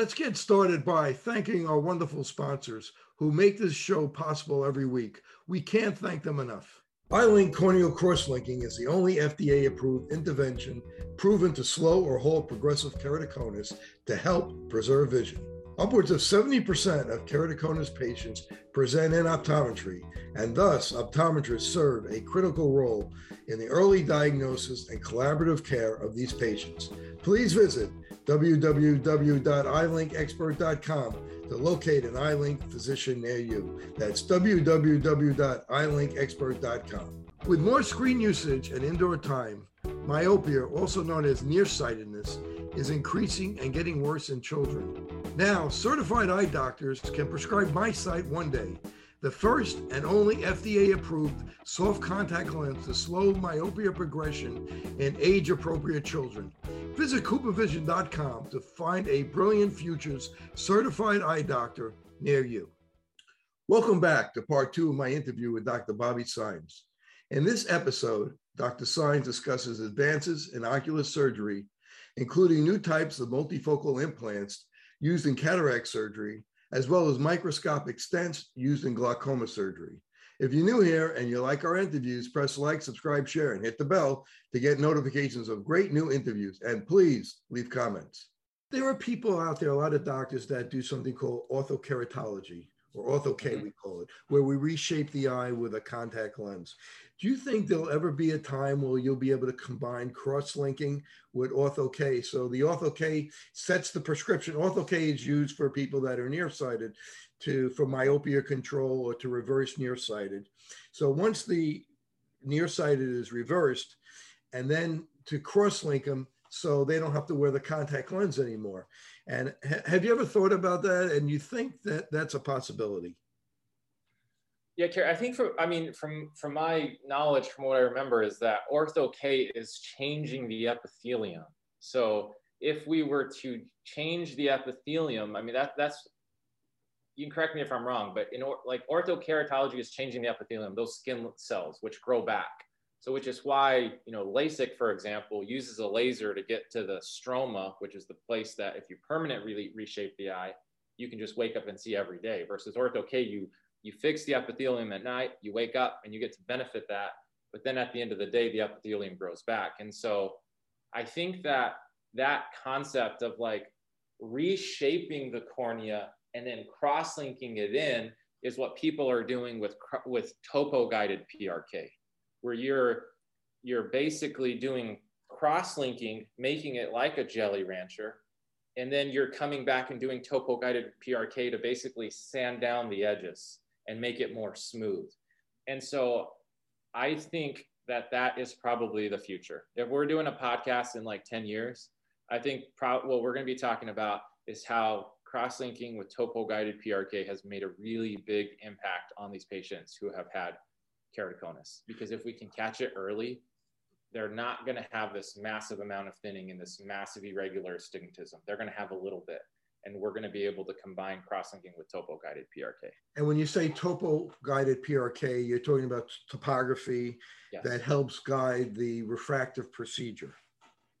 Let's get started by thanking our wonderful sponsors who make this show possible every week. We can't thank them enough. iLink corneal cross-linking is the only FDA-approved intervention proven to slow or halt progressive keratoconus to help preserve vision. Upwards of 70% of keratoconus patients present in optometry, and thus optometrists serve a critical role in the early diagnosis and collaborative care of these patients. Please visit www.ilinkexpert.com to locate an iLink physician near you. That's www.ilinkexpert.com. With more screen usage and indoor time, myopia, also known as nearsightedness, is increasing and getting worse in children. Now, certified eye doctors can prescribe MiSight one day, the first and only FDA approved soft contact lens to slow myopia progression in age appropriate children. Visit CooperVision.com to find a Brilliant Futures certified eye doctor near you. Welcome back to part two of my interview with Dr. Bobby Symes. In this episode, Dr. Symes discusses advances in ocular surgery, including new types of multifocal implants used in cataract surgery, as well as microscopic stents used in glaucoma surgery. If you're new here and you like our interviews, press like, subscribe, share, and hit the bell to get notifications of great new interviews. And please leave comments. There are people out there, a lot of doctors that do something called orthokeratology or ortho K, mm-hmm. we call it, where we reshape the eye with a contact lens. Do you think there'll ever be a time where you'll be able to combine cross-linking with Ortho K? So the Ortho K sets the prescription. Ortho K is used for people that are nearsighted to for myopia control or to reverse nearsighted. So once the nearsighted is reversed, and then to cross-link them so they don't have to wear the contact lens anymore. And ha- have you ever thought about that? And you think that that's a possibility? Yeah, Kerry, I think from I mean from from my knowledge, from what I remember, is that ortho K is changing the epithelium. So if we were to change the epithelium, I mean that that's you can correct me if I'm wrong, but in or, like orthokeratology is changing the epithelium, those skin cells which grow back. So which is why you know LASIK, for example, uses a laser to get to the stroma, which is the place that if you permanently reshape the eye, you can just wake up and see every day. Versus ortho K, you you fix the epithelium at night, you wake up and you get to benefit that. But then at the end of the day, the epithelium grows back. And so I think that that concept of like reshaping the cornea and then cross-linking it in is what people are doing with with topo guided PRK, where you're you're basically doing cross-linking, making it like a Jolly Rancher, and then you're coming back and doing topo guided PRK to basically sand down the edges and make it more smooth. And so I think that that is probably the future. If we're doing a podcast in like 10 years, I think pro- what we're going to be talking about is how cross-linking with topo guided PRK has made a really big impact on these patients who have had keratoconus. Because if we can catch it early, they're not going to have this massive amount of thinning and this massive irregular astigmatism. They're going to have a little bit and we're going to be able to combine cross-linking with topo guided PRK. And when you say topo guided PRK, you're talking about topography yes. that helps guide the refractive procedure.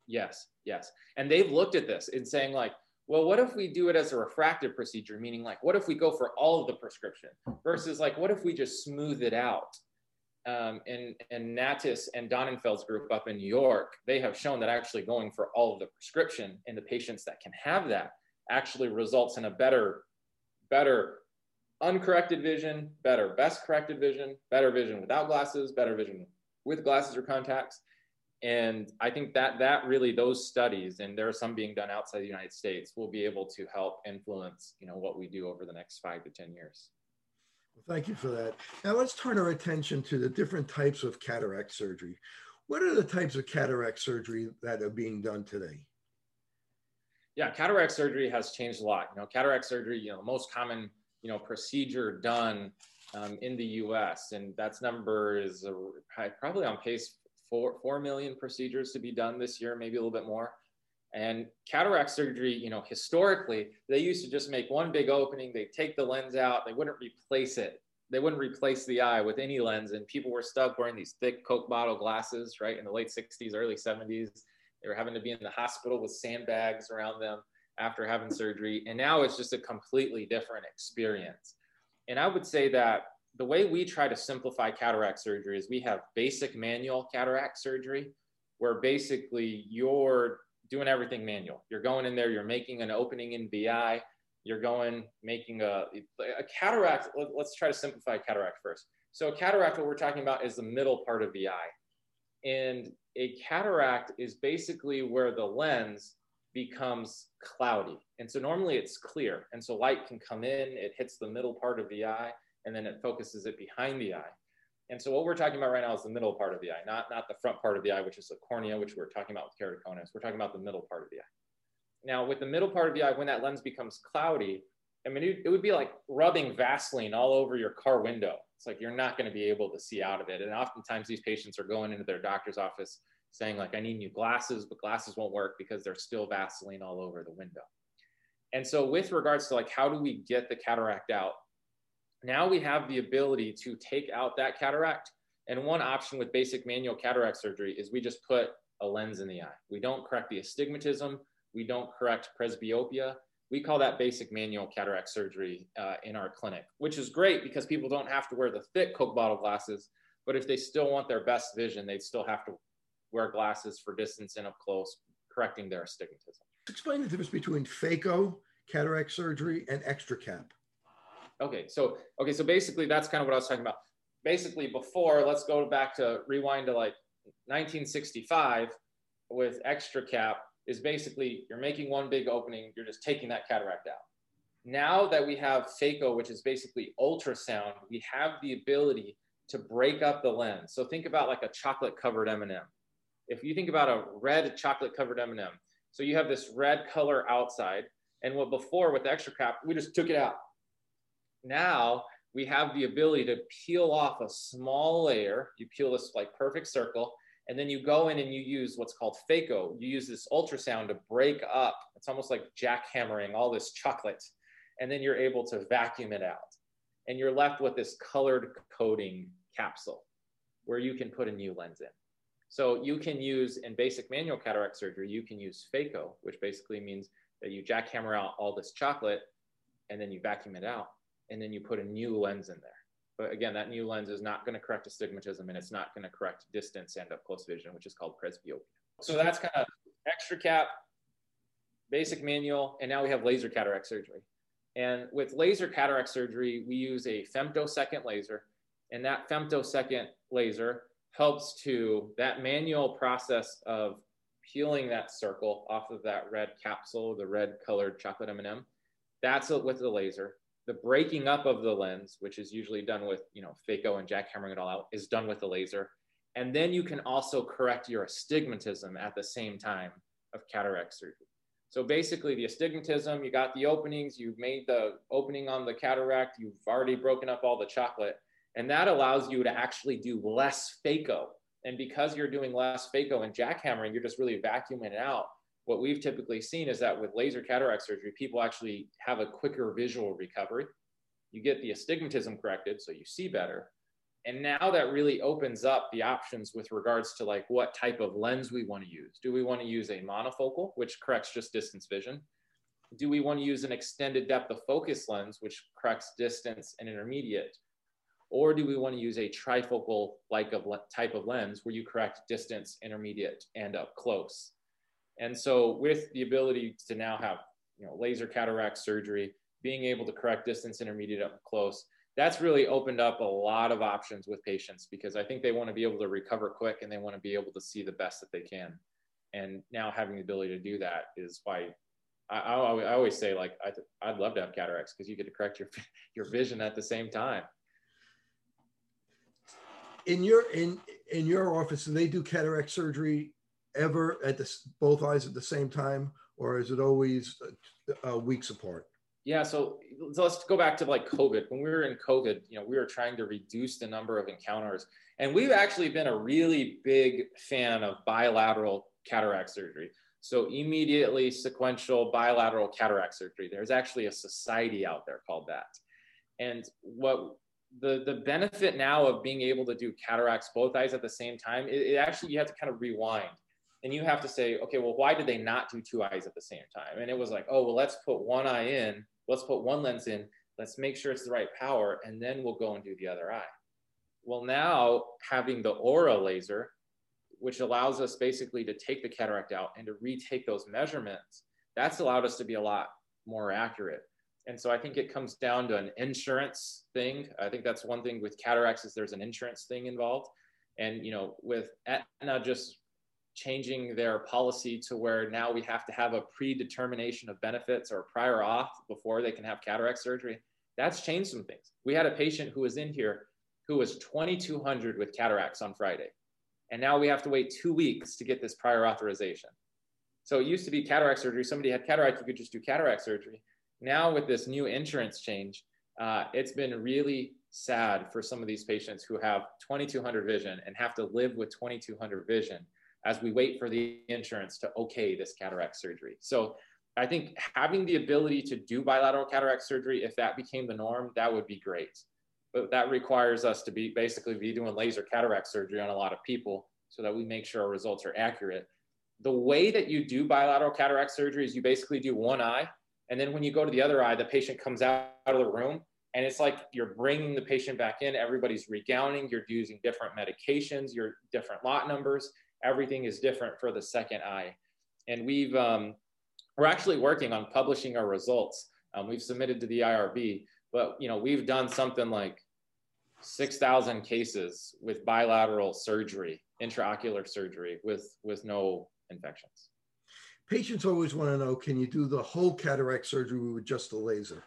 Yes, yes. And they've looked at this and saying like, well, what if we do it as a refractive procedure? Meaning like, what if we go for all of the prescription versus like, what if we just smooth it out? Um, and, and Nattis and Donnenfeld's group up in New York, they have shown that actually going for all of the prescription in the patients that can have that actually results in a better, better uncorrected vision, better best corrected vision, better vision without glasses, better vision with glasses or contacts. And I think that that really those studies, and there are some being done outside the United States, will be able to help influence, you know, what we do over the next five to 10 years. Thank you for that. Now let's turn our attention to the different types of cataract surgery. What are the types of cataract surgery that are being done today? yeah, cataract surgery has changed a lot. You know, cataract surgery, you know, the most common, you know, procedure done um, in the U.S. and that's number is uh, probably on pace for four million procedures to be done this year, maybe a little bit more. And cataract surgery, you know, historically they used to just make one big opening. They take the lens out. They wouldn't replace it. They wouldn't replace the eye with any lens, and people were stuck wearing these thick Coke bottle glasses, right, in the late '60s, early '70s they were having to be in the hospital with sandbags around them after having surgery. And now it's just a completely different experience. And I would say that the way we try to simplify cataract surgery is we have basic manual cataract surgery, where basically you're doing everything manual. You're going in there, you're making an opening in BI, you're going making a, a cataract. Let, us try to simplify cataract first. So, a cataract, what we're talking about is the middle part of the eye. And a cataract is basically where the lens becomes cloudy. And so normally it's clear. And so light can come in, it hits the middle part of the eye, and then it focuses it behind the eye. And so what we're talking about right now is the middle part of the eye, not, not the front part of the eye, which is the cornea, which we're talking about with keratoconus. We're talking about the middle part of the eye. Now, with the middle part of the eye, when that lens becomes cloudy, I mean, it, it would be like rubbing Vaseline all over your car window. It's like you're not going to be able to see out of it. And oftentimes these patients are going into their doctor's office saying like, I need new glasses, but glasses won't work because there's still Vaseline all over the window. And so with regards to like, how do we get the cataract out? Now we have the ability to take out that cataract. And one option with basic manual cataract surgery is we just put a lens in the eye. We don't correct the astigmatism. We don't correct presbyopia. We call that basic manual cataract surgery uh, in our clinic, which is great because people don't have to wear the thick Coke bottle glasses. But if they still want their best vision, they'd still have to wear glasses for distance and up close, correcting their astigmatism. Explain the difference between phaco cataract surgery and extra cap. Okay, so okay, so basically that's kind of what I was talking about. Basically, before let's go back to rewind to like 1965 with extra cap is basically you're making one big opening, you're just taking that cataract out. Now that we have phaco, which is basically ultrasound, we have the ability to break up the lens. So think about like a chocolate covered M&M if you think about a red chocolate covered M&M, so you have this red color outside, and what before with the extra cap, we just took it out. Now we have the ability to peel off a small layer. You peel this like perfect circle, and then you go in and you use what's called phaco. You use this ultrasound to break up. It's almost like jackhammering all this chocolate, and then you're able to vacuum it out, and you're left with this colored coating capsule where you can put a new lens in. So you can use in basic manual cataract surgery, you can use phaco, which basically means that you jackhammer out all this chocolate and then you vacuum it out and then you put a new lens in there. But again, that new lens is not going to correct astigmatism and it's not going to correct distance and up close vision, which is called presbyopia. So that's kind of extra cap, basic manual, and now we have laser cataract surgery. And with laser cataract surgery, we use a femtosecond laser. And that femtosecond laser helps to that manual process of peeling that circle off of that red capsule, the red colored chocolate M&M. That's with the laser. The breaking up of the lens, which is usually done with, you know, phaco and jackhammering it all out, is done with the laser. And then you can also correct your astigmatism at the same time of cataract surgery. So basically, the astigmatism, you got the openings, you've made the opening on the cataract, you've already broken up all the chocolate. And that allows you to actually do less phaco. And because you're doing less phaco and jackhammering, you're just really vacuuming it out. What we've typically seen is that with laser cataract surgery, people actually have a quicker visual recovery. You get the astigmatism corrected, so you see better. And now that really opens up the options with regards to like what type of lens we want to use. Do we want to use a monofocal, which corrects just distance vision? Do we want to use an extended depth of focus lens, which corrects distance and intermediate? Or do we want to use a trifocal like of type of lens where you correct distance, intermediate, and up close? And so with the ability to now have you know, laser cataract surgery, being able to correct distance, intermediate, up close, that's really opened up a lot of options with patients because I think they want to be able to recover quick and they want to be able to see the best that they can. And now having the ability to do that is why I, I, I always say like I, would love to have cataracts because you get to correct your your vision at the same time in your in in your office, do they do cataract surgery ever at the, both eyes at the same time, or is it always uh, uh, weeks apart? Yeah, so, so let's go back to like COVID. When we were in COVID, you know, we were trying to reduce the number of encounters, and we've actually been a really big fan of bilateral cataract surgery. So immediately sequential bilateral cataract surgery. There's actually a society out there called that. And what the the benefit now of being able to do cataracts both eyes at the same time it, it, actually you have to kind of rewind and you have to say, okay, well, why did they not do two eyes at the same time? And it was like, oh, well, let's put one eye in, let's put one lens in, let's make sure it's the right power, and then we'll go and do the other eye. Well, now having the ORA laser, which allows us basically to take the cataract out and to retake those measurements, that's allowed us to be a lot more accurate. And so I think it comes down to an insurance thing. I think that's one thing with cataracts is there's an insurance thing involved. And you know, with Aetna just changing their policy to where now we have to have a predetermination of benefits or prior auth before they can have cataract surgery. That's changed some things. We had a patient who was in here who was 2200 with cataracts on Friday. And now we have to wait two weeks to get this prior authorization. So it used to be cataract surgery. Somebody had cataract, you could just do cataract surgery. Now with this new insurance change, uh, it's been really sad for some of these patients who have 2200 vision and have to live with 2200 vision as we wait for the insurance to okay this cataract surgery. So I think having the ability to do bilateral cataract surgery, if that became the norm, that would be great. But that requires us to be basically be doing laser cataract surgery on a lot of people so that we make sure our results are accurate. The way that you do bilateral cataract surgery is you basically do one eye, and then when you go to the other eye, the patient comes out of the room and it's like you're bringing the patient back in everybody's regowning you're using different medications your different lot numbers everything is different for the second eye and we've um, we're actually working on publishing our results um, we've submitted to the irb but you know we've done something like 6000 cases with bilateral surgery intraocular surgery with with no infections patients always want to know can you do the whole cataract surgery with just a laser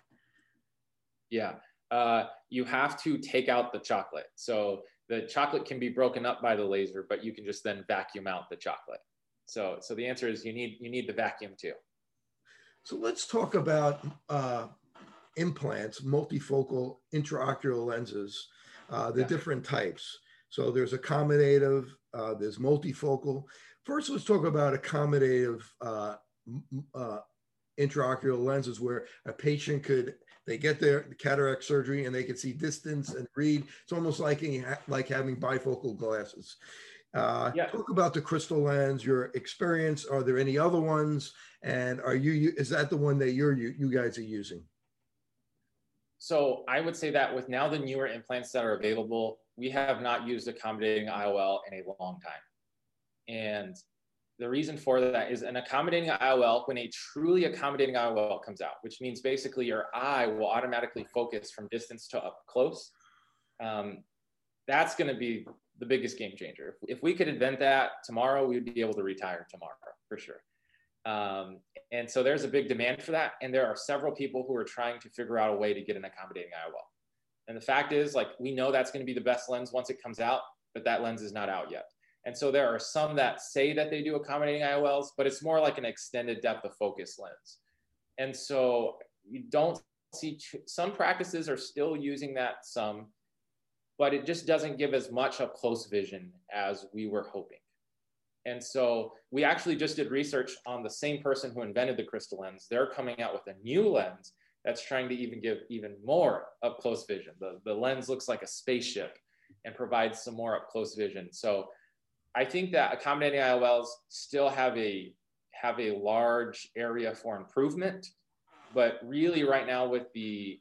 yeah. Uh, you have to take out the chocolate. So the chocolate can be broken up by the laser, but you can just then vacuum out the chocolate. So, so the answer is you need you need the vacuum too. So let's talk about uh, implants, multifocal intraocular lenses, uh, the yeah. different types. So there's accommodative, uh, there's multifocal. First, let's talk about accommodative uh, uh, intraocular lenses where a patient could they get their cataract surgery and they can see distance and read. It's almost like like having bifocal glasses. Uh, yeah. Talk about the Crystalens, your experience. Are there any other ones? And are you is that the one that you're you, you guys are using? So I would say that with now the newer implants that are available, we have not used accommodating IOL in a long time. And the reason for that is an accommodating IOL, when a truly accommodating IOL comes out, which means basically your eye will automatically focus from distance to up close. Um, that's going to be the biggest game changer. If we could invent that tomorrow, we would be able to retire tomorrow for sure. Um, and so there's a big demand for that. And there are several people who are trying to figure out a way to get an accommodating IOL. And the fact is, like, we know that's going to be the best lens once it comes out, but that lens is not out yet. And so there are some that say that they do accommodating IOLs, but it's more like an extended depth of focus lens. And so you don't see some practices are still using that some, but it just doesn't give as much up close vision as we were hoping. And so we actually just did research on the same person who invented the Crystalens. They're coming out with a new lens that's trying to even give even more up close vision. The, the lens looks like a spaceship and provides some more up close vision. So I think that accommodating IOLs still have a have a large area for improvement, but really right now with the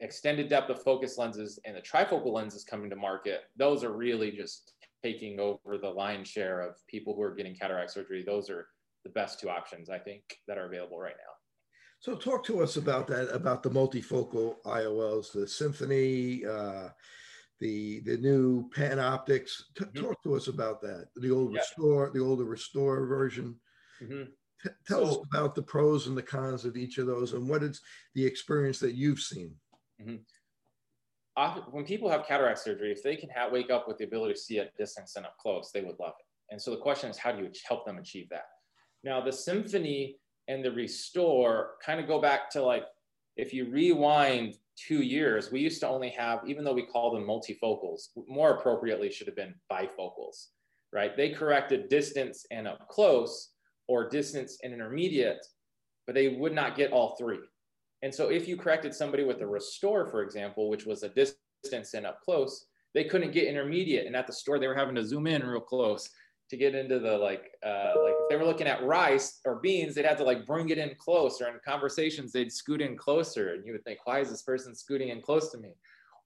extended depth of focus lenses and the trifocal lenses coming to market, those are really just taking over the lion's share of people who are getting cataract surgery. Those are the best two options I think that are available right now. So talk to us about that, about the multifocal IOLs, the Symphony, uh, the the new PanOptix. T- mm-hmm. Talk to us about that. The old yeah. ReSTOR, the older ReSTOR version. Mm-hmm. T- tell so, us about the pros and the cons of each of those, and what is the experience that you've seen. Mm-hmm. when people have cataract surgery, if they can have, wake up with the ability to see at distance and up close, they would love it. And so the question is, how do you help them achieve that? Now, the Symphony and the ReSTOR kind of go back to like if you rewind two years, we used to only have, even though we call them multifocals, more appropriately should have been bifocals, right? They corrected distance and up close or distance and intermediate, but they would not get all three. And so if you corrected somebody with a ReSTOR, for example, which was a distance and up close, they couldn't get intermediate. And at the store, they were having to zoom in real close to get into the like uh, like if they were looking at rice or beans, they'd have to like bring it in closer. In conversations, they'd scoot in closer, and you would think, why is this person scooting in close to me?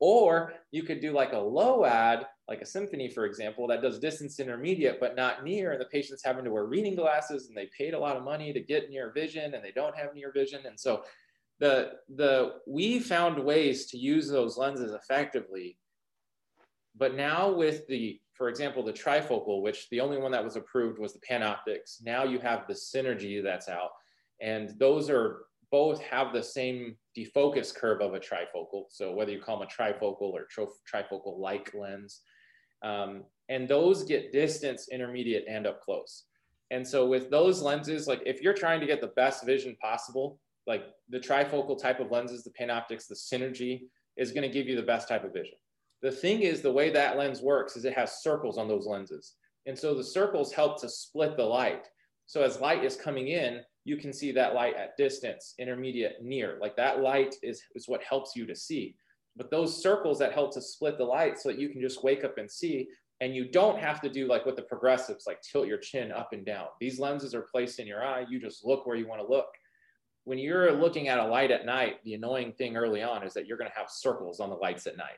Or you could do like a low ad, like a symphony, for example, that does distance intermediate but not near, and the patient's having to wear reading glasses, and they paid a lot of money to get near vision, and they don't have near vision, and so the the we found ways to use those lenses effectively but now with the for example the trifocal which the only one that was approved was the PanOptix. Now you have the synergy that's out and those are both have the same defocus curve of a trifocal. So whether you call them a trifocal or trifocal like lens um, and those get distance intermediate and up close. And so with those lenses like if you're trying to get the best vision possible like the trifocal type of lenses, the PanOptix, the Synergy is going to give you the best type of vision. The thing is, the way that lens works is it has circles on those lenses. And so the circles help to split the light. So as light is coming in, you can see that light at distance, intermediate, near. Like that light is, is what helps you to see. But those circles that help to split the light so that you can just wake up and see, and you don't have to do like with the progressives, like tilt your chin up and down. These lenses are placed in your eye. You just look where you want to look when you're looking at a light at night, the annoying thing early on is that you're going to have circles on the lights at night.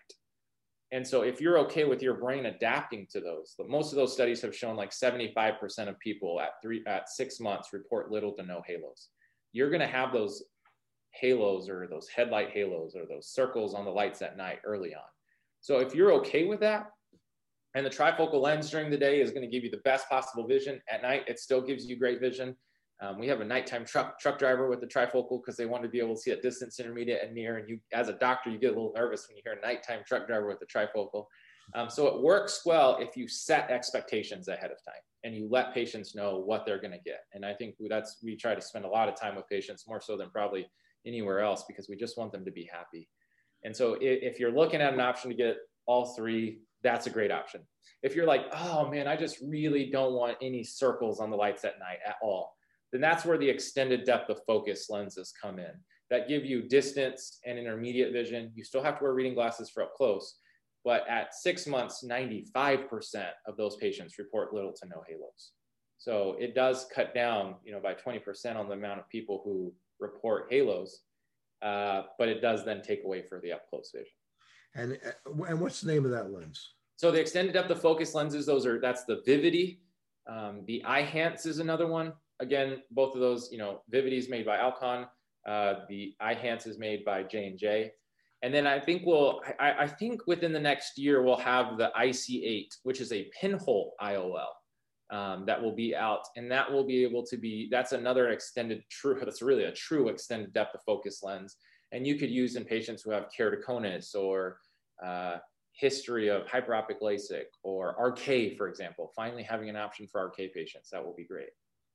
And so if you're okay with your brain adapting to those, most of those studies have shown like 75% of people at three at six months report little to no halos. You're to have those halos or those headlight halos or those circles on the lights at night early on. So if you're okay with that, and the trifocal lens during the day is going to give you the best possible vision at night, it still gives you great vision. Um, we have a nighttime truck truck driver with the trifocal because they want to be able to see at distance, intermediate, and near. And you, as a doctor, you get a little nervous when you hear a nighttime truck driver with the trifocal. Um, so it works well if you set expectations ahead of time and you let patients know what they're going to get. And I think that's we try to spend a lot of time with patients more so than probably anywhere else because we just want them to be happy. And so if, if you're looking at an option to get all three, that's a great option. If you're like, oh man, I just really don't want any circles on the lights at night at all then that's where the extended depth of focus lenses come in that give you distance and intermediate vision. You still have to wear reading glasses for up close, but at six months, 95% of those patients report little to no halos. So it does cut down, you know, by 20% on the amount of people who report halos, uh, but it does then take away for the up close vision. And uh, and what's the name of that lens? So the extended depth of focus lenses, those are that's the Vivity. Um, the Eyhance is another one again, both of those, you know, Vivity is made by Alcon. Uh, the Eyhance is made by J and J. And then I think we'll, I, I, think within the next year, we'll have the IC8, which is a pinhole IOL um, that will be out. And that will be able to be, that's another extended true, that's really a true extended depth of focus lens. And you could use in patients who have keratoconus or uh, history of hyperopic LASIK or RK, for example, finally having an option for RK patients, that will be great.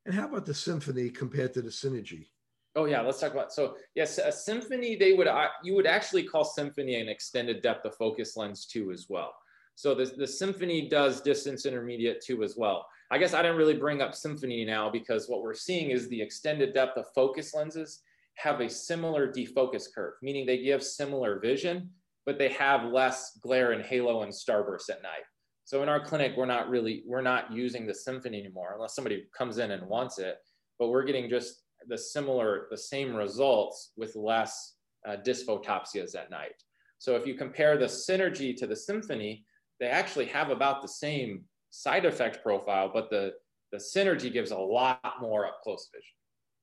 And how about the symphony compared to the synergy? Oh yeah, let's talk about so yes, a symphony they would uh, you would actually call symphony an extended depth of focus lens too as well. So the the symphony does distance intermediate too as well. I guess I didn't really bring up symphony now because what we're seeing is the extended depth of focus lenses have a similar defocus curve, meaning they give similar vision, but they have less glare and halo and starburst at night. So in our clinic, we're not really, we're not using the symphony anymore unless somebody comes in and wants it, but we're getting just the similar, the same results with less uh, dysphotopsias at night. So if you compare the synergy to the symphony, they actually have about the same side effect profile, but the, the synergy gives a lot more up close vision.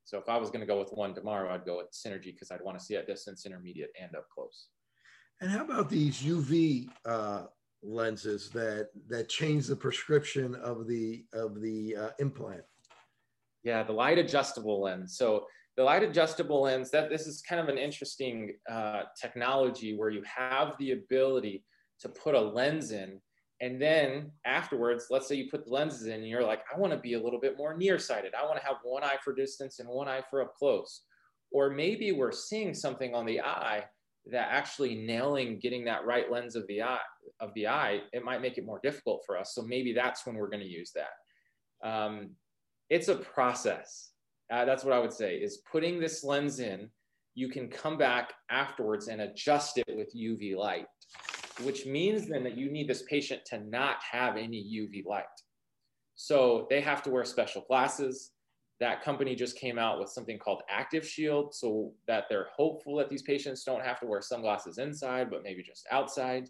So if I was going to go with one tomorrow, I'd go with synergy because I'd want to see at distance, intermediate, and up close. And how about these UV uh, lenses that that change the prescription of the of the uh, implant. Yeah the light adjustable lens. So the light adjustable lens that this is kind of an interesting uh, technology where you have the ability to put a lens in and then afterwards let's say you put the lenses in and you're like i want to be a little bit more nearsighted. I want to have one eye for distance and one eye for up close. Or maybe we're seeing something on the eye that actually nailing getting that right lens of the eye of the eye it might make it more difficult for us so maybe that's when we're going to use that um, it's a process uh, that's what i would say is putting this lens in you can come back afterwards and adjust it with uv light which means then that you need this patient to not have any uv light So they have to wear special glasses. That company just came out with something called ActivShield so that they're hopeful that these patients don't have to wear sunglasses inside, but maybe just outside.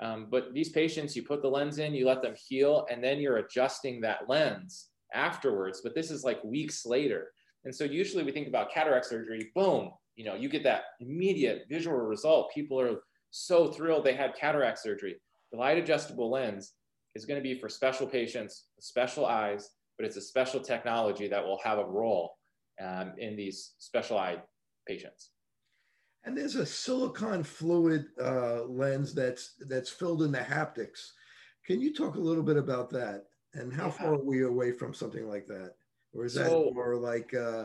Um, but these patients, you put the lens in, you let them heal, and then you're adjusting that lens afterwards. But this is like weeks later. And so usually we think about cataract surgery, boom, you know, you get that immediate visual result. People are so thrilled they had cataract surgery. The light adjustable lens is going to be for special patients, special eyes, but it's a special technology that will have a role um, in these special eye patients. And there's a silicon fluid uh, lens that's that's filled in the haptics. Can you talk a little bit about that? And how yeah. far are we away from something like that? Or is so, that more like, uh,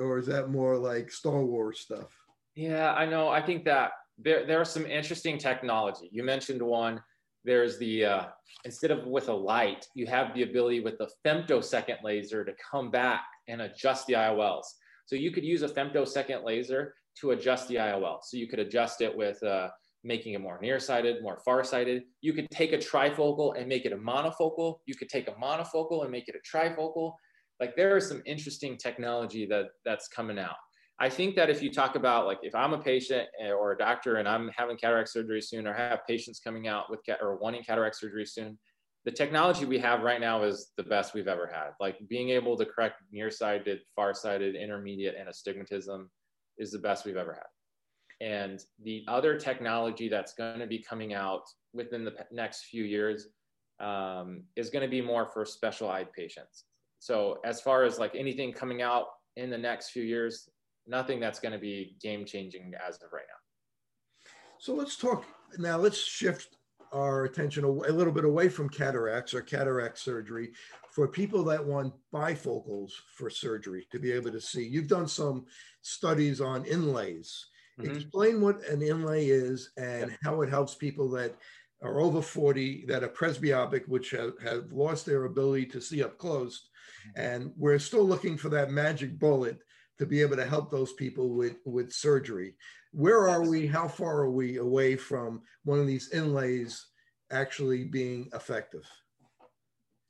or is that more like Star Wars stuff? Yeah, I know. I think that there there are some interesting technology. You mentioned one. There's the uh, instead of with a light, you have the ability with the femtosecond laser to come back and adjust the IOLs. So you could use a femtosecond laser to adjust the IOL. So you could adjust it with uh, making it more nearsighted, more farsighted. You could take a trifocal and make it a monofocal. You could take a monofocal and make it a trifocal. Like there is some interesting technology that that's coming out. I think that if you talk about like if I'm a patient eh, or a doctor and I'm having cataract surgery soon or have patients coming out with or wanting cataract surgery soon, the technology we have right now is the best we've ever had. Like being able to correct nearsighted, farsighted, intermediate, and astigmatism is the best we've ever had. And the other technology that's going to be coming out within the next few years um, is going to be more for special eyed patients. So as far as like anything coming out in the next few years, nothing that's going to be game changing as of right now. So let's talk now. Let's shift our attention a, a little bit away from cataracts or cataract surgery for people that want bifocals for surgery to be able to see. You've done some studies on inlays. Mm-hmm. Explain what an inlay is and yeah. how it helps people that are over 40 that are presbyopic, which have, have lost their ability to see up close. Mm-hmm. And we're still looking for that magic bullet to be able to help those people with, with surgery. Where are we? How far are we away from one of these inlays actually being effective?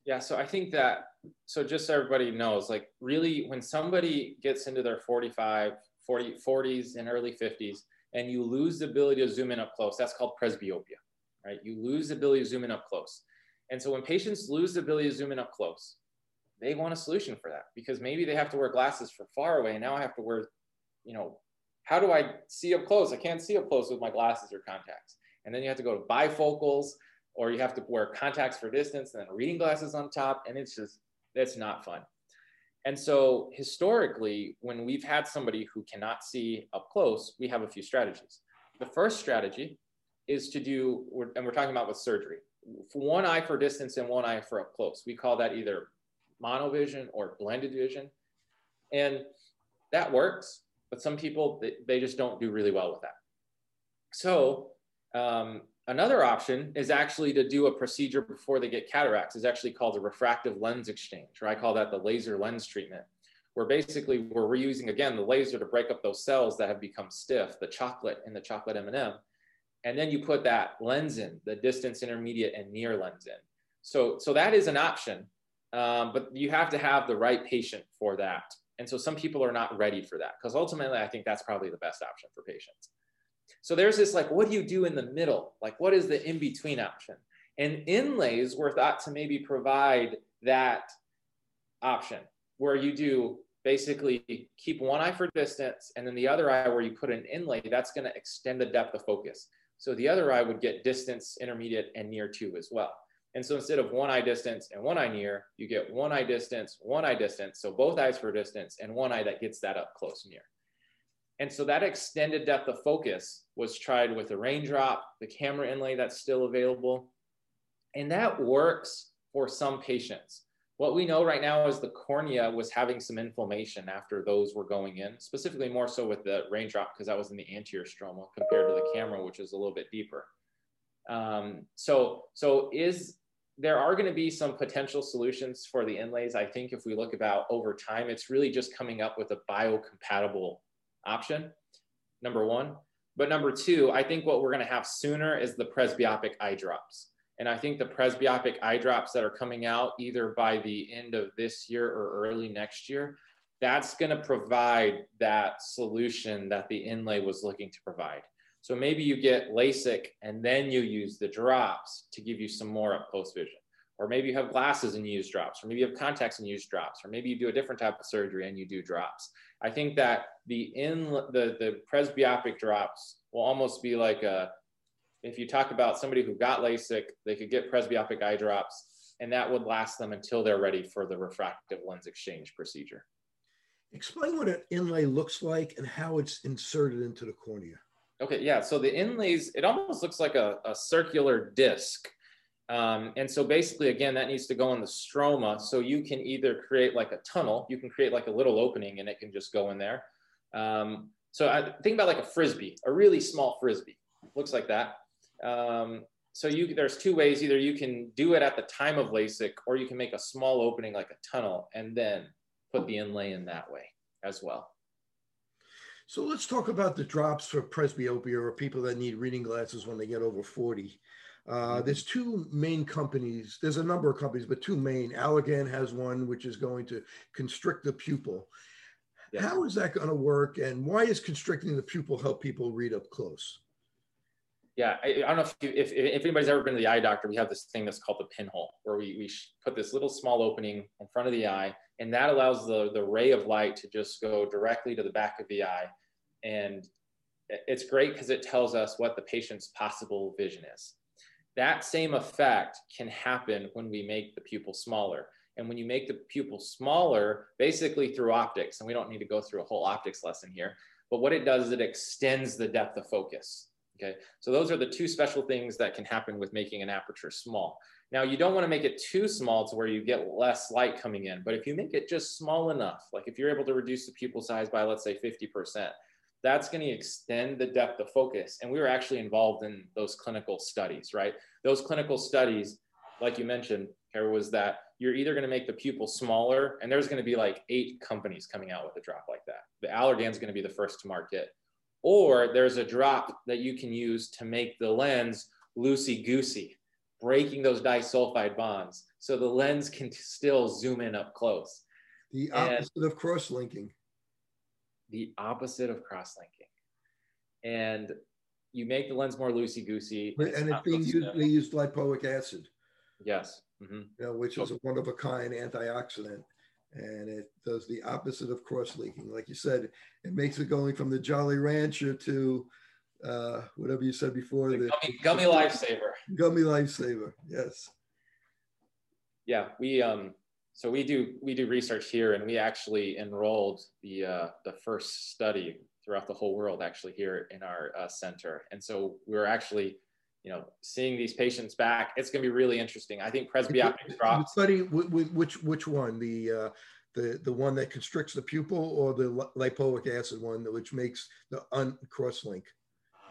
Yeah, so I think that so just so everybody knows, like really when somebody gets into their 45, 40, 40s and early 50s, and you lose the ability to zoom in up close, that's called presbyopia, right? You lose the ability to zoom in up close. And so when patients lose the ability to zoom in up close, they want a solution for that because maybe they have to wear glasses for far away. And now I have to wear, you know, how do I see up close? I can't see up close with my glasses or contacts. And then you have to go to bifocals or you have to wear contacts for distance and then reading glasses on top. And it's just, that's not fun. And so historically, when we've had somebody who cannot see up close, we have a few strategies. The first strategy is to do, and we're talking about with surgery, one eye for distance and one eye for up close. We call that either monovision or blended vision. And that works, but some people, they, just don't do really well with that. So um, Another option is actually to do a procedure before they get cataracts is actually called a refractive lens exchange, or I call that the laser lens treatment, where basically we're reusing again the laser to break up those cells that have become stiff, the chocolate in the chocolate M&M, and then you put that lens in, the distance intermediate and near lens in. So, so that is an option, um, but you have to have the right patient for that. And so some people are not ready for that because ultimately I think that's probably the best option for patients. So there's this like, what do you do in the middle? Like, what is the in between option? And inlays were thought to maybe provide that option where you do basically keep one eye for distance and then the other eye where you put an inlay, that's going to extend the depth of focus. So the other eye would get distance, intermediate, and near two as well. And so instead of one eye distance and one eye near, you get one eye distance, one eye distance. So both eyes for distance and one eye that gets that up close near. And so that extended depth of focus was tried with a raindrop, the KAMRA inlay that's still available. And that works for some patients. What we know right now is the cornea was having some inflammation after those were going in, specifically more so with the raindrop because that was in the anterior stroma compared to the KAMRA, which is a little bit deeper. Um, so, so is there are going to be some potential solutions for the inlays. I think if we look about over time, it's really just coming up with a biocompatible option, number one. But number two, I think what we're going to have sooner is the presbyopic eye drops. And I think the presbyopic eye drops that are coming out either by the end of this year or early next year, that's going to provide that solution that the inlay was looking to provide. So maybe you get LASIK and then you use the drops to give you some more close vision. Or maybe you have glasses and you use drops, or maybe you have contacts and use drops, or maybe you do a different type of surgery and you do drops. I think that the in the, the presbyopic drops will almost be like a if you talk about somebody who got LASIK, they could get presbyopic eye drops, and that would last them until they're ready for the refractive lens exchange procedure. Explain what an inlay looks like and how it's inserted into the cornea. Okay, yeah. So the inlays, it almost looks like a, a circular disc. Um, and so basically, again, that needs to go in the stroma. So you can either create like a tunnel, you can create like a little opening and it can just go in there. Um, so I think about like a frisbee, a really small frisbee. Looks like that. Um, so you there's two ways. Either you can do it at the time of LASIK, or you can make a small opening like a tunnel and then put the inlay in that way as well. So let's talk about the drops for presbyopia or people that need reading glasses when they get over 40. Uh, mm-hmm. there's two main companies. There's a number of companies, but two main. Allergan has one, which is going to constrict the pupil. Yeah. How is that going to work, and why is constricting the pupil help people read up close? Yeah, I, I don't know if, you, if, if anybody's ever been to the eye doctor. We have this thing that's called the pinhole, where we, we put this little small opening in front of the eye, and that allows the, the ray of light to just go directly to the back of the eye. And it's great because it tells us what the patient's possible vision is. That same effect can happen when we make the pupil smaller. And when you make the pupil smaller, basically through optics, and we don't need to go through a whole optics lesson here, but what it does is it extends the depth of focus. Okay, so those are the two special things that can happen with making an aperture small. Now, you don't want to make it too small to where you get less light coming in, but if you make it just small enough, like if you're able to reduce the pupil size by, let's say, 50%, that's going to extend the depth of focus. And we were actually involved in those clinical studies, right? Those clinical studies, like you mentioned, Kerry, was that you're either going to make the pupil smaller, and there's going to be like eight companies coming out with a drop like that. The Allergan is going to be the first to market or there's a drop that you can use to make the lens loosey goosey, breaking those disulfide bonds. So the lens can still zoom in up close. The opposite and of cross linking. The opposite of cross linking. And you make the lens more loosey goosey. And, and it's being used, they use lipoic acid. Yes. Mm-hmm. You know, which is a one of a kind antioxidant and it does the opposite of cross linking. Like you said, it makes it going from the Jolly Rancher to uh, whatever you said before. The, the gummy, gummy lifesaver. Gummy lifesaver. Yes. Yeah, we um, so we do we do research here, and we actually enrolled the uh, the first study throughout the whole world actually here in our uh, center, and so we're actually you know, seeing these patients back, it's going to be really interesting. I think presbyopic drops. Study which which one the uh, the the one that constricts the pupil or the lipoic acid one which makes the uncross link.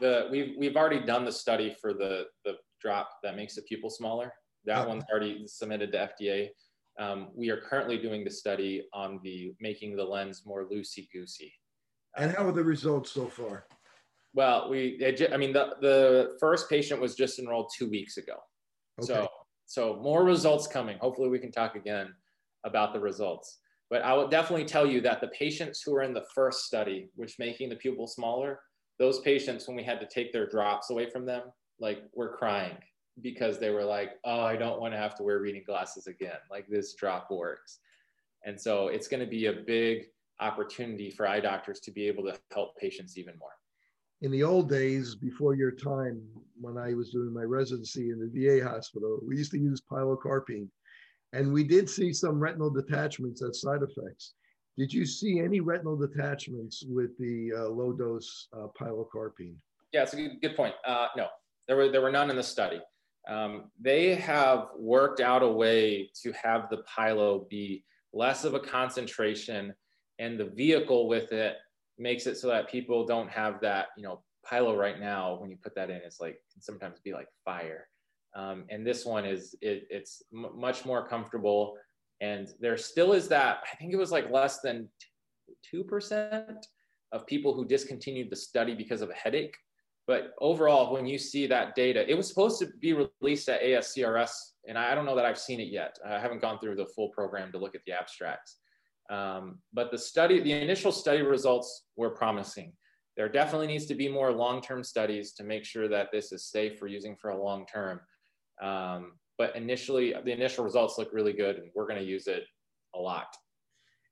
The we've we've already done the study for the the drop that makes the pupil smaller. That one's already submitted to FDA. Um, we are currently doing the study on the making the lens more loosey goosey. And how are the results so far? Well, we, I mean, the, the first patient was just enrolled two weeks ago. Okay. So, so more results coming. Hopefully we can talk again about the results. But I will definitely tell you that the patients who are in the first study, which making the pupil smaller, those patients, when we had to take their drops away from them, like were crying because they were like, oh, I don't want to have to wear reading glasses again. Like this drop works. And so it's going to be a big opportunity for eye doctors to be able to help patients even more in the old days before your time when i was doing my residency in the va hospital we used to use pilocarpine and we did see some retinal detachments as side effects did you see any retinal detachments with the uh, low dose uh, pilocarpine yeah it's a good, good point uh, no there were there were none in the study um, they have worked out a way to have the pilo be less of a concentration and the vehicle with it makes it so that people don't have that, you know, pilo right now, when you put that in, it's like, can sometimes be like fire. Um, and this one is, it, it's much more comfortable. And there still is that, I think it was like less than 2% of people who discontinued the study because of a headache. But overall, when you see that data, it was supposed to be released at ASCRS, and I don't know that I've seen it yet. I haven't gone through the full program to look at the abstracts. Um, but the study, the initial study results were promising. There definitely needs to be more long-term studies to make sure that this is safe for using for a long term. Um, but initially, the initial results look really good, and we're going to use it a lot.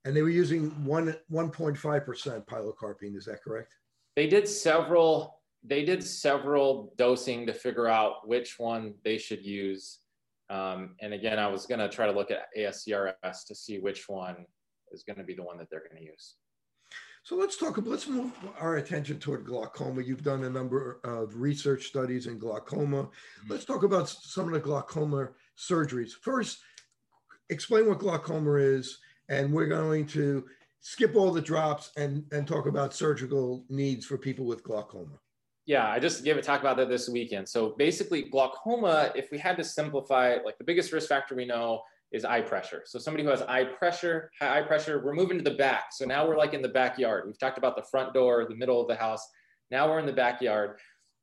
And they were using one 1.5% pilocarpine. Is that correct? They did several. They did several dosing to figure out which one they should use. Um, and again, I was going to try to look at ASCRS to see which one is going to be the one that they're going to use. So let's talk. About let's move our attention toward glaucoma. You've done a number of research studies in glaucoma. Mm-hmm. Let's talk about some of the glaucoma surgeries. First, explain what glaucoma is, and we're going to skip all the drops and and talk about surgical needs for people with glaucoma. Yeah, I just gave a talk about that this weekend. So basically, glaucoma, if we had to simplify it, like the biggest risk factor we know is eye pressure. So somebody who has eye pressure, high eye pressure, we're moving to the back. So now we're like in the backyard. We've talked about the front door, the middle of the house. Now we're in the backyard.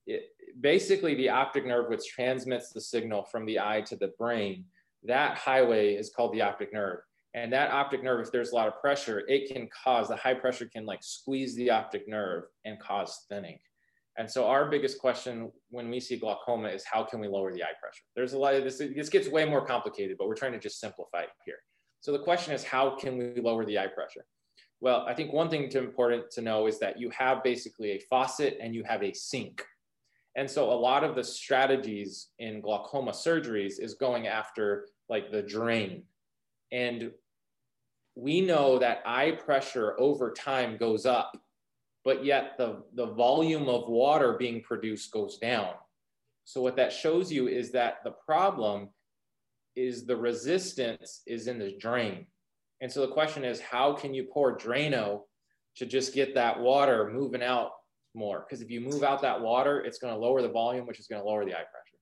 It, basically, the optic nerve, which transmits the signal from the eye to the brain, that highway is called the optic nerve. And that optic nerve, if there's a lot of pressure, it can cause the high pressure can like squeeze the optic nerve and cause thinning. And so our biggest question when we see glaucoma is how can we lower the eye pressure? There's a lot of this, this gets way more complicated, but we're trying to just simplify it here. So the question is how can we lower the eye pressure? Well, I think one thing to important to know is that you have basically a faucet and you have a sink. And so a lot of the strategies in glaucoma surgeries is going after like the drain. And we know that eye pressure over time goes up but yet the, the volume of water being produced goes down. So what that shows you is that the problem is the resistance is in the drain. And so the question is, how can you pour Drano to just get that water moving out more? Because if you move out that water, it's going to lower the volume, which is going to lower the eye pressure.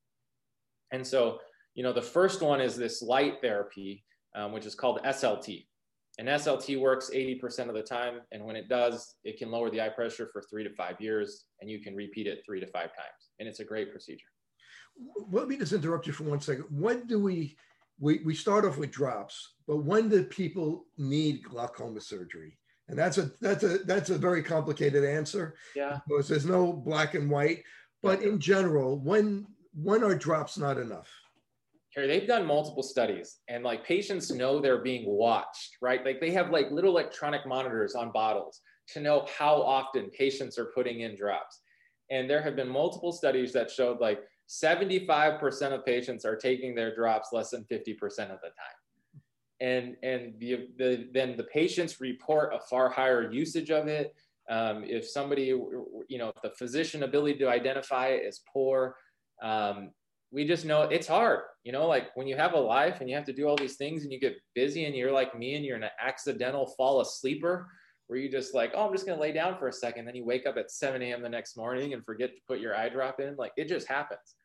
And so, you know, the first one is this light therapy, um, which is called SLT. And SLT works 80% of the time. And when it does, it can lower the eye pressure for three to five years, and you can repeat it three to five times. And it's a great procedure. Let me just interrupt you for one second. When do we, we, we start off with drops, but when do people need glaucoma surgery? And that's a that's a that's a very complicated answer. Yeah. Because there's no black and white. But in general, when when are drops not enough? They've done multiple studies and like patients know they're being watched, right? Like they have like little electronic monitors on bottles to know how often patients are putting in drops. And there have been multiple studies that showed like 75% of patients are taking their drops less than 50% of the time. And, and the, the, then the patients report a far higher usage of it. Um, if somebody, you know, if the physician ability to identify it is poor, um, we just know it's hard you know like when you have a life and you have to do all these things and you get busy and you're like me and you're an accidental fall asleeper where you just like oh i'm just to lay down for a second then you wake up at 7 a.m the next morning and forget to put your eye drop in like it just happens.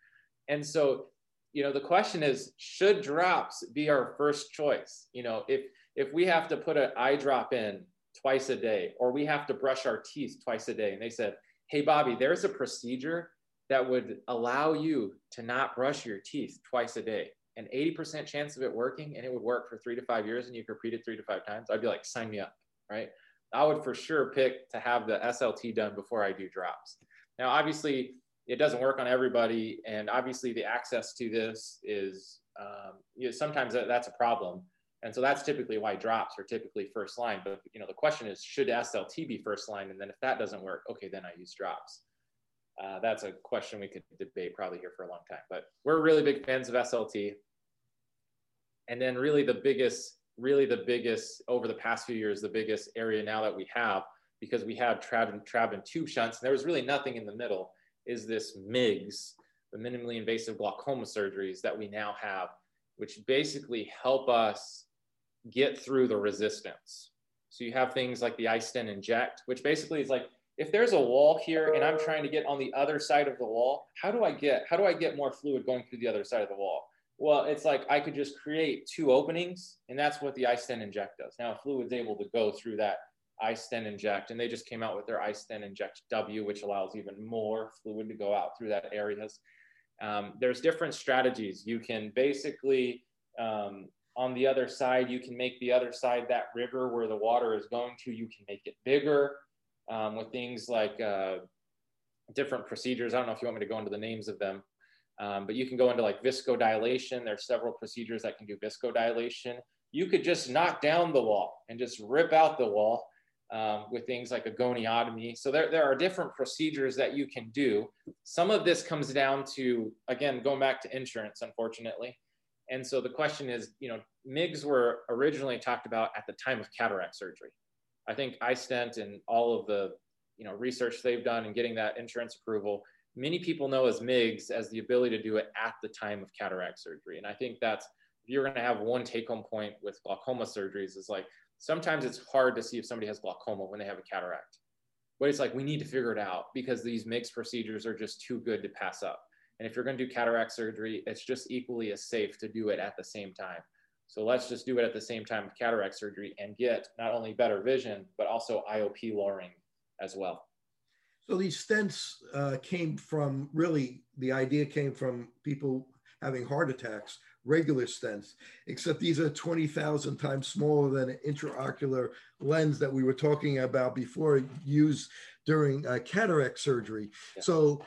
And so you know the question is should drops be our first choice? You know if if we have to put an eye drop in twice a day or we have to brush our teeth twice a day and they said hey bobby there's a procedure that would allow you to not brush your teeth twice a day. An 80% chance of it working and it would work for three to five years and you could repeat it three to five times. I'd be like, sign me up, right? I would for sure pick to have the SLT done before I do drops. Now, obviously, it doesn't work on everybody, and obviously, the access to this is um, you know, sometimes that, that's a problem, and so that's typically why drops are typically first line. But you know, the question is, should SLT be first line? And then if that doesn't work, okay, then I use drops. Uh, that's a question we could debate probably here for a long time. But we're really big fans of SLT. And then really the biggest, really the biggest over the past few years, the biggest area now that we have, because we have trab and, trab and tube shunts, and there was really nothing in the middle, is this MIGS, the minimally invasive glaucoma surgeries that we now have, which basically help us get through the resistance. So you have things like the iStent inject, which basically is like if there's a wall here and I'm trying to get on the other side of the wall, how do I get how do I get more fluid going through the other side of the wall? Well, it's like I could just create two openings, and that's what the iStent inject does. Now, fluid's able to go through that iStent inject, and they just came out with their iStent inject W, which allows even more fluid to go out through that areas. Um, there's different strategies. You can basically, um, on the other side, you can make the other side, that river where the water is going to, you can make it bigger um, with things like uh, different procedures. I don't know if you want me to go into the names of them, um, but you can go into like viscodilation. are several procedures that can do viscodilation. You could just knock down the wall and just rip out the wall um, with things like a goniotomy. So there, there are different procedures that you can do. Some of this comes down to, again, going back to insurance, unfortunately. And so the question is, you know, MIGS were originally talked about at the time of cataract surgery. I think iStent and all of the, you know, research they've done in getting that insurance approval, many people know as MIGS as the ability to do it at the time of cataract surgery. And I think that's, if you're going to have one take home point with glaucoma surgeries is like sometimes it's hard to see if somebody has glaucoma when they have a cataract. But it's like we need to figure it out because these MIGS procedures are just too good to pass up. And if you're going to do cataract surgery, it's just equally as safe to do it at the same time. So let's just do it at the same time of cataract surgery and get not only better vision, but also IOP lowering as well. So these stents uh, came from really, the idea came from people having heart attacks regular stents, except these are 20,000 times smaller than an intraocular lens that we were talking about before used during uh, cataract surgery. Yeah. So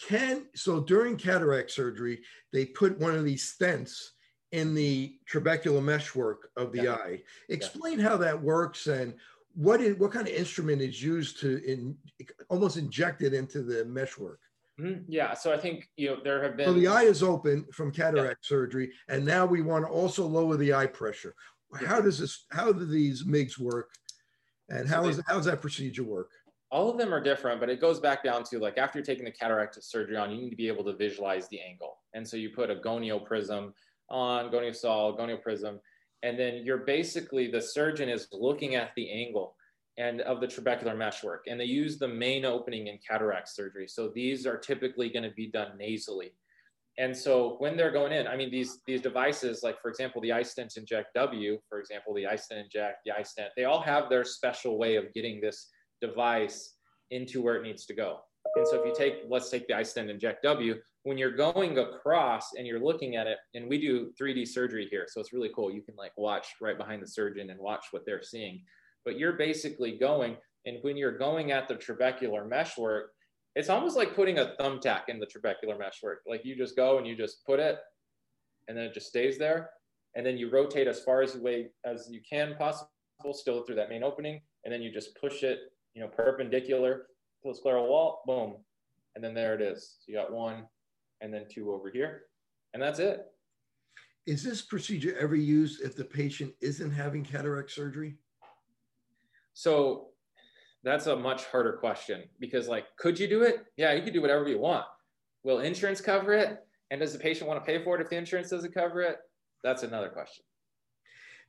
can, so during cataract surgery, they put one of these stents in the trabecular meshwork of the yeah. eye. Explain yeah. how that works and what is, what kind of instrument is used to in, almost inject it into the meshwork? Mm-hmm. Yeah, so I think you know there have been. So the eye is open from cataract yeah. surgery, and now we want to also lower the eye pressure. How does this? How do these MIGS work, and how so is how does that procedure work? All of them are different, but it goes back down to like after you're taking the cataract surgery on, you need to be able to visualize the angle, and so you put a gonio prism on gonio sol, gonio prism, and then you're basically the surgeon is looking at the angle and of the trabecular meshwork. And they use the main opening in cataract surgery. So these are typically going to be done nasally. And so when they're going in, I mean, these, these devices, like for example, the iStent Inject W, for example, the iStent Inject, the iStent, they all have their special way of getting this device into where it needs to go. And so if you take, let's take the iStent Inject W, when you're going across and you're looking at it, and we do 3D surgery here, so it's really cool. You can like watch right behind the surgeon and watch what they're seeing but you're basically going, and when you're going at the trabecular meshwork, it's almost like putting a thumbtack in the trabecular meshwork. Like you just go and you just put it, and then it just stays there, and then you rotate as far as way as you can possible, still through that main opening, and then you just push it, you know, perpendicular to the scleral wall, boom, and then there it is. So you got one, and then two over here, and that's it. Is this procedure ever used if the patient isn't having cataract surgery? So that's a much harder question because like, could you do it? Yeah, you could do whatever you want. Will insurance cover it? And does the patient want to pay for it if the insurance doesn't cover it? That's another question.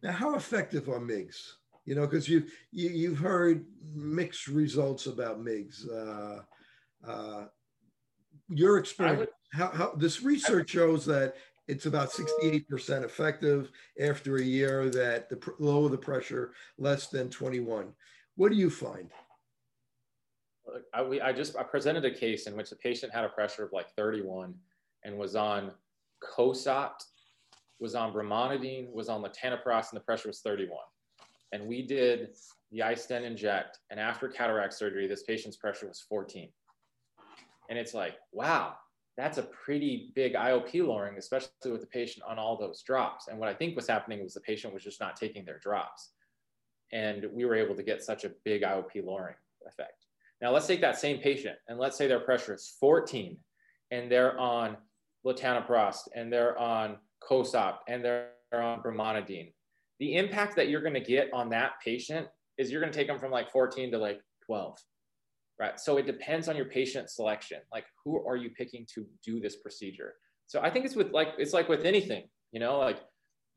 Now, how effective are MIGS? You know, because you, you you've heard mixed results about MIGS. Uh, uh, your experience, would, how, how this research shows that it's about 68% effective after a year that the lower the pressure, less than 21. What do you find? I, we, I just I presented a case in which the patient had a pressure of like 31 and was on Cosopt, was on brimonidine, was on latanoprost, and the pressure was 31. And we did the iStent inject, and after cataract surgery, this patient's pressure was 14. And it's like, wow, that's a pretty big IOP lowering, especially with the patient on all those drops. And what I think was happening was the patient was just not taking their drops. And we were able to get such a big IOP lowering effect. Now let's take that same patient and let's say their pressure is 14 and they're on latanoprost and they're on Cosopt and they're on brimonidine. The impact that you're going to get on that patient is you're going to take them from like 14 to like 12 right? So it depends on your patient selection. Like, who are you picking to do this procedure? So I think it's with like it's like with anything, you know, like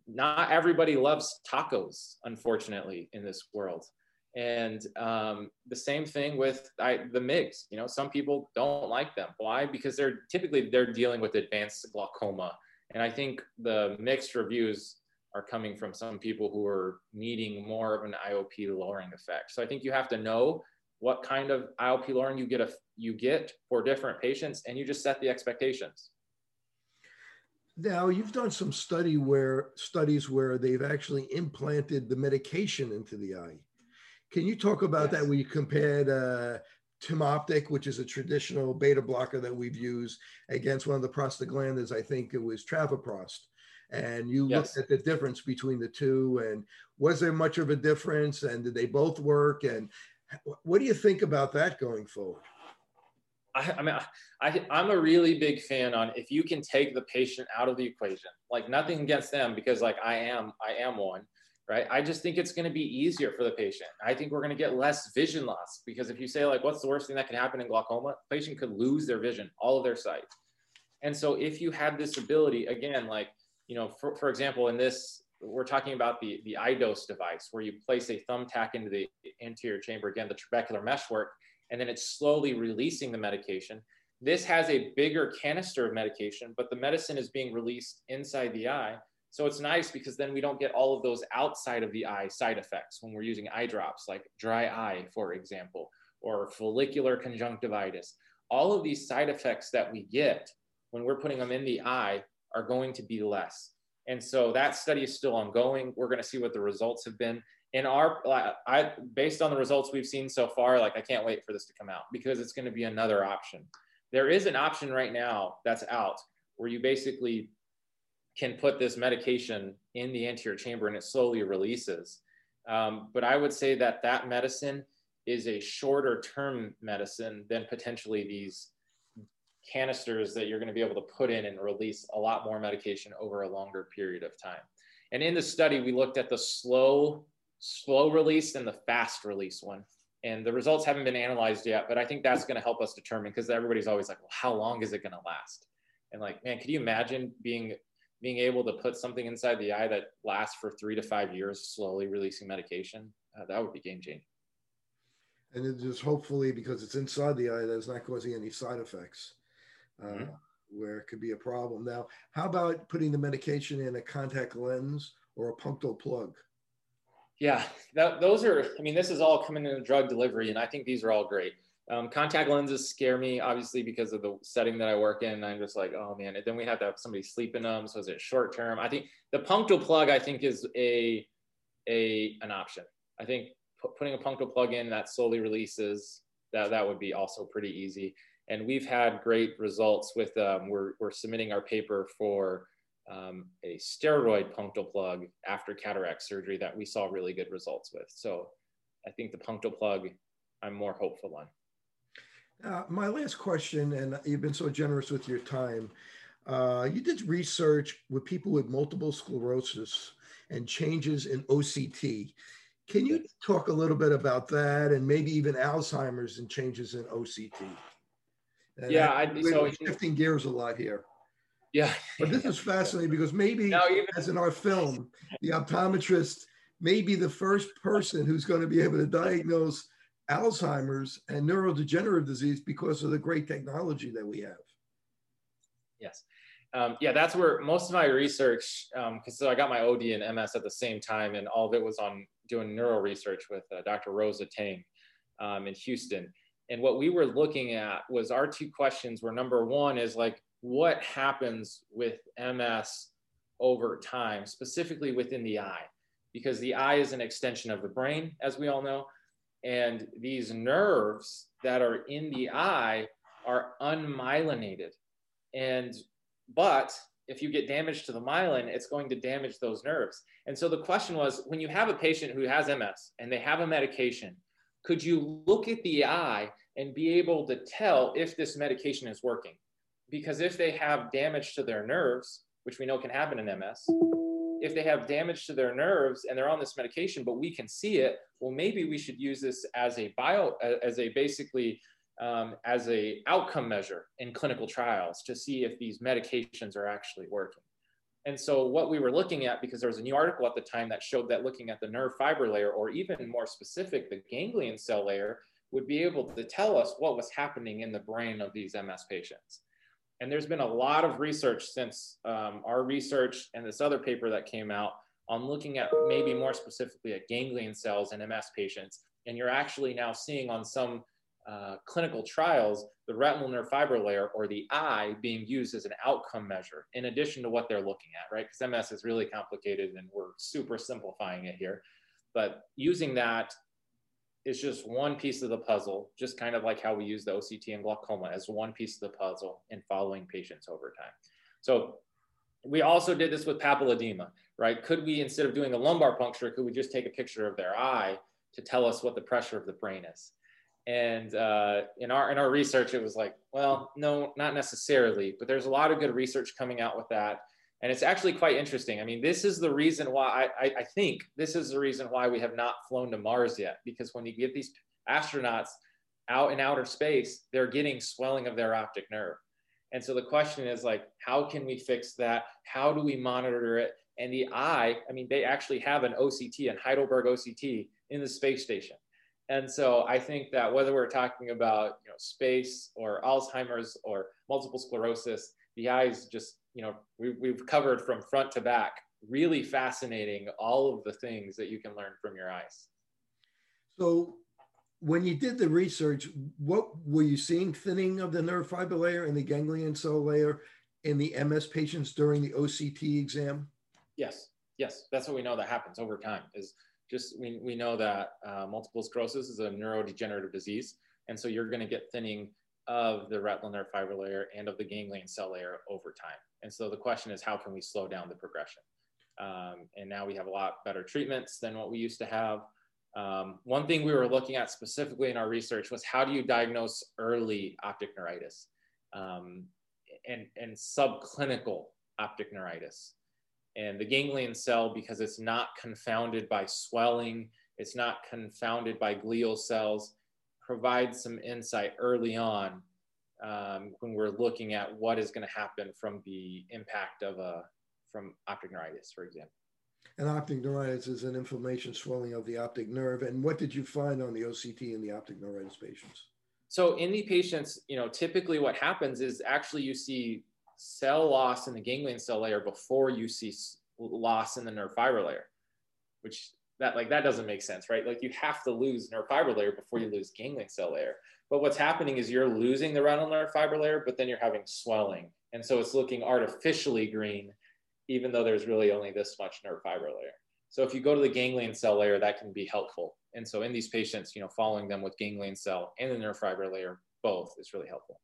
not everybody loves tacos, unfortunately, in this world. And um, the same thing with I, the MIGs. You know, some people don't like them. Why? Because they're typically they're dealing with advanced glaucoma. And I think the mixed reviews are coming from some people who are needing more of an IOP lowering effect. So I think you have to know what kind of IOP lowering you get a, you get for different patients, and you just set the expectations. Now you've done some study where studies where they've actually implanted the medication into the eye. Can you talk about yes. that? Where you compared uh, Timoptic, which is a traditional beta blocker that we've used, against one of the prostaglandins. I think it was travoprost and you yes. looked at the difference between the two and was there much of a difference and did they both work and what do you think about that going forward? I, I mean I, i'm a really big fan on if you can take the patient out of the equation. Like nothing against them because like i am i am one right? I just think it's going to be easier for the patient. I think we're going to get less vision loss because if you say like what's the worst thing that can happen in glaucoma? The patient could lose their vision all of their sight. And so if you have this ability again like you know, for, for example, in this, we're talking about the, the iDose device where you place a thumbtack into the anterior chamber, again, the trabecular meshwork, and then it's slowly releasing the medication. This has a bigger canister of medication, but the medicine is being released inside the eye. So it's nice because then we don't get all of those outside of the eye side effects when we're using eye drops, like dry eye, for example, or follicular conjunctivitis. All of these side effects that we get when we're putting them in the eye are going to be less. And so that study is still ongoing. We're going to see what the results have been. In our, I, based on the results we've seen so far, like I can't wait for this to come out because it's going to be another option. There is an option right now that's out where you basically can put this medication in the anterior chamber and it slowly releases. Um, but I would say that that medicine is a shorter term medicine than potentially these canisters that you're going to be able to put in and release a lot more medication over a longer period of time. And in the study, we looked at the slow, slow release and the fast release one. And the results haven't been analyzed yet, but I think that's going to help us determine because everybody's always like, well, how long is it going to last? And like, man, could you imagine being being able to put something inside the eye that lasts for three to five years, slowly releasing medication? Uh, that would be game changing. And it just hopefully because it's inside the eye, that is not causing any side effects uh, mm-hmm. where it could be a problem. Now, how about putting the medication in a contact lens or a punctal plug? Yeah, that, those are, I mean, this is all coming in drug delivery, and I think these are all great. Um, contact lenses scare me, obviously, because of the setting that I work in. I'm just like, oh man, and then we have to have somebody sleep in them. So is it short term? I think the punctal plug, I think, is a, a an option. I think putting a punctal plug in that slowly releases, that, that would be also pretty easy and we've had great results with um, we're, we're submitting our paper for um, a steroid punctal plug after cataract surgery that we saw really good results with. So i think the punctal plug i'm more hopeful on. Uh, my last question and you've been so generous with your time uh, you did research with people with multiple sclerosis and changes in oct can you talk a little bit about that and maybe even alzheimer's and changes in oct and yeah, I, I so shifting gears a lot here. Yeah, but this is fascinating because maybe now, even, as in our film, the optometrist may be the first person who's going to be able to diagnose Alzheimer's and neurodegenerative disease because of the great technology that we have. Yes. Um, yeah, that's where most of my research, because um, so I got my OD and MS at the same time, and all of it was on doing neuro research with uh, Dr. Rosa Tang um, in Houston. And what we were looking at was our two questions were number one is like, what happens with MS over time, specifically within the eye? Because the eye is an extension of the brain, as we all know. And these nerves that are in the eye are unmyelinated. And, but if you get damage to the myelin, it's going to damage those nerves. And so the question was when you have a patient who has MS and they have a medication, could you look at the eye and be able to tell if this medication is working? Because if they have damage to their nerves, which we know can happen in MS, if they have damage to their nerves and they're on this medication, but we can see it, well, maybe we should use this as a bio, as a basically um, as a outcome measure in clinical trials to see if these medications are actually working. And so what we were looking at, because there was a new article at the time that showed that looking at the nerve fiber layer, or even more specific, the ganglion cell layer, would be able to tell us what was happening in the brain of these MS patients. And there's been a lot of research since um, our research and this other paper that came out on looking at maybe more specifically at ganglion cells in MS patients. And you're actually now seeing on some uh, clinical trials the retinal nerve fiber layer or the eye being used as an outcome measure in addition to what they're looking at, right? Because MS is really complicated and we're super simplifying it here. But using that is just one piece of the puzzle, just kind of like how we use the OCT and glaucoma as one piece of the puzzle in following patients over time. So we also did this with papilledema, right? Could we, instead of doing a lumbar puncture, could we just take a picture of their eye to tell us what the pressure of the brain is? And uh, in our in our research, it was like, well, no, not necessarily, but there's a lot of good research coming out with that, and it's actually quite interesting. I mean, this is the reason why I, I, I think this is the reason why we have not flown to Mars yet, because when you get these astronauts out in outer space, they're getting swelling of their optic nerve. And so the question is like, how can we fix that? How do we monitor it? And the eye, I mean, they actually have an OCT, an Heidelberg OCT in the space station. And so I think that whether we're talking about you know space or Alzheimer's or multiple sclerosis, the eyes just you know we, we've covered from front to back. Really fascinating, all of the things that you can learn from your eyes. So when you did the research, what were you seeing thinning of the nerve fiber layer and the ganglion cell layer in the MS patients during the OCT exam? Yes, yes, that's what we know that happens over time. Is just we, we know that uh, multiple sclerosis is a neurodegenerative disease, and so you're going to get thinning of the retinal nerve fiber layer and of the ganglion cell layer over time. And so the question is, how can we slow down the progression? Um, and now we have a lot better treatments than what we used to have. Um, one thing we were looking at specifically in our research was how do you diagnose early optic neuritis um, and, and subclinical optic neuritis. And the ganglion cell, because it's not confounded by swelling, it's not confounded by glial cells, provides some insight early on um, when we're looking at what is going to happen from the impact of a from optic neuritis, for example. And optic neuritis is an inflammation swelling of the optic nerve. And what did you find on the OCT in the optic neuritis patients? So in the patients, you know, typically what happens is actually you see cell loss in the ganglion cell layer before you see loss in the nerve fiber layer, which that like that doesn't make sense, right? Like you have to lose nerve fiber layer before you mm-hmm. lose ganglion cell layer. But what's happening is you're losing the retinal nerve fiber layer, but then you're having swelling. And so it's looking artificially green even though there's really only this much nerve fiber layer. So if you go to the ganglion cell layer, that can be helpful. And so in these patients, you know, following them with ganglion cell and the nerve fiber layer, both is really helpful.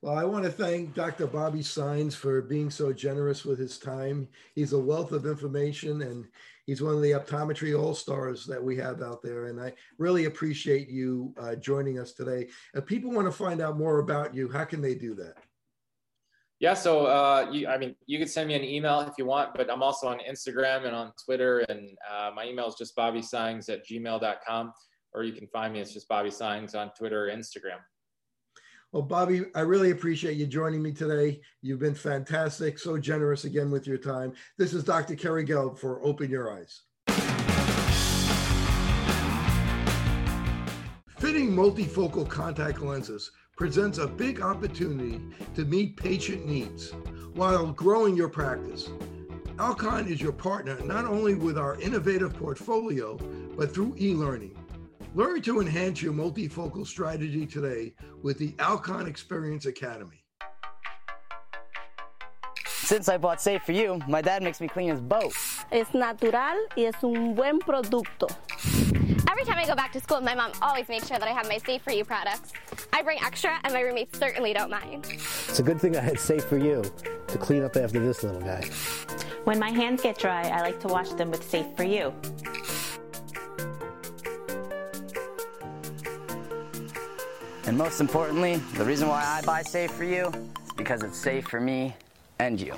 Well, I want to thank Dr. Bobby Saenz for being so generous with his time. He's a wealth of information and he's one of the optometry all stars that we have out there. And I really appreciate you uh, joining us today. If people want to find out more about you, how can they do that? Yeah, so uh, you, I mean, you can send me an email if you want, but I'm also on Instagram and on Twitter, and uh, my email is just bobbysaenz at gmail.com, or you can find me. It's just Bobby Saenz on Twitter or Instagram. Well, Bobby, I really appreciate you joining me today. You've been fantastic, so generous again with your time. This is Dr. Kerry Gelb for Open Your Eyes. Fitting multifocal contact lenses presents a big opportunity to meet patient needs while growing your practice. Alcon is your partner not only with our innovative portfolio, but through e learning. Learn to enhance your multifocal strategy today with the Alcon Experience Academy. Since I bought Safe for You, my dad makes me clean his boat. It's natural y es un buen producto. Every time I go back to school, my mom always makes sure that I have my Safe for You products. I bring extra, and my roommates certainly don't mind. It's a good thing I had Safe for You to clean up after this little guy. When my hands get dry, I like to wash them with Safe for You. And most importantly, the reason why I buy Safe for You is because it's safe for me and you.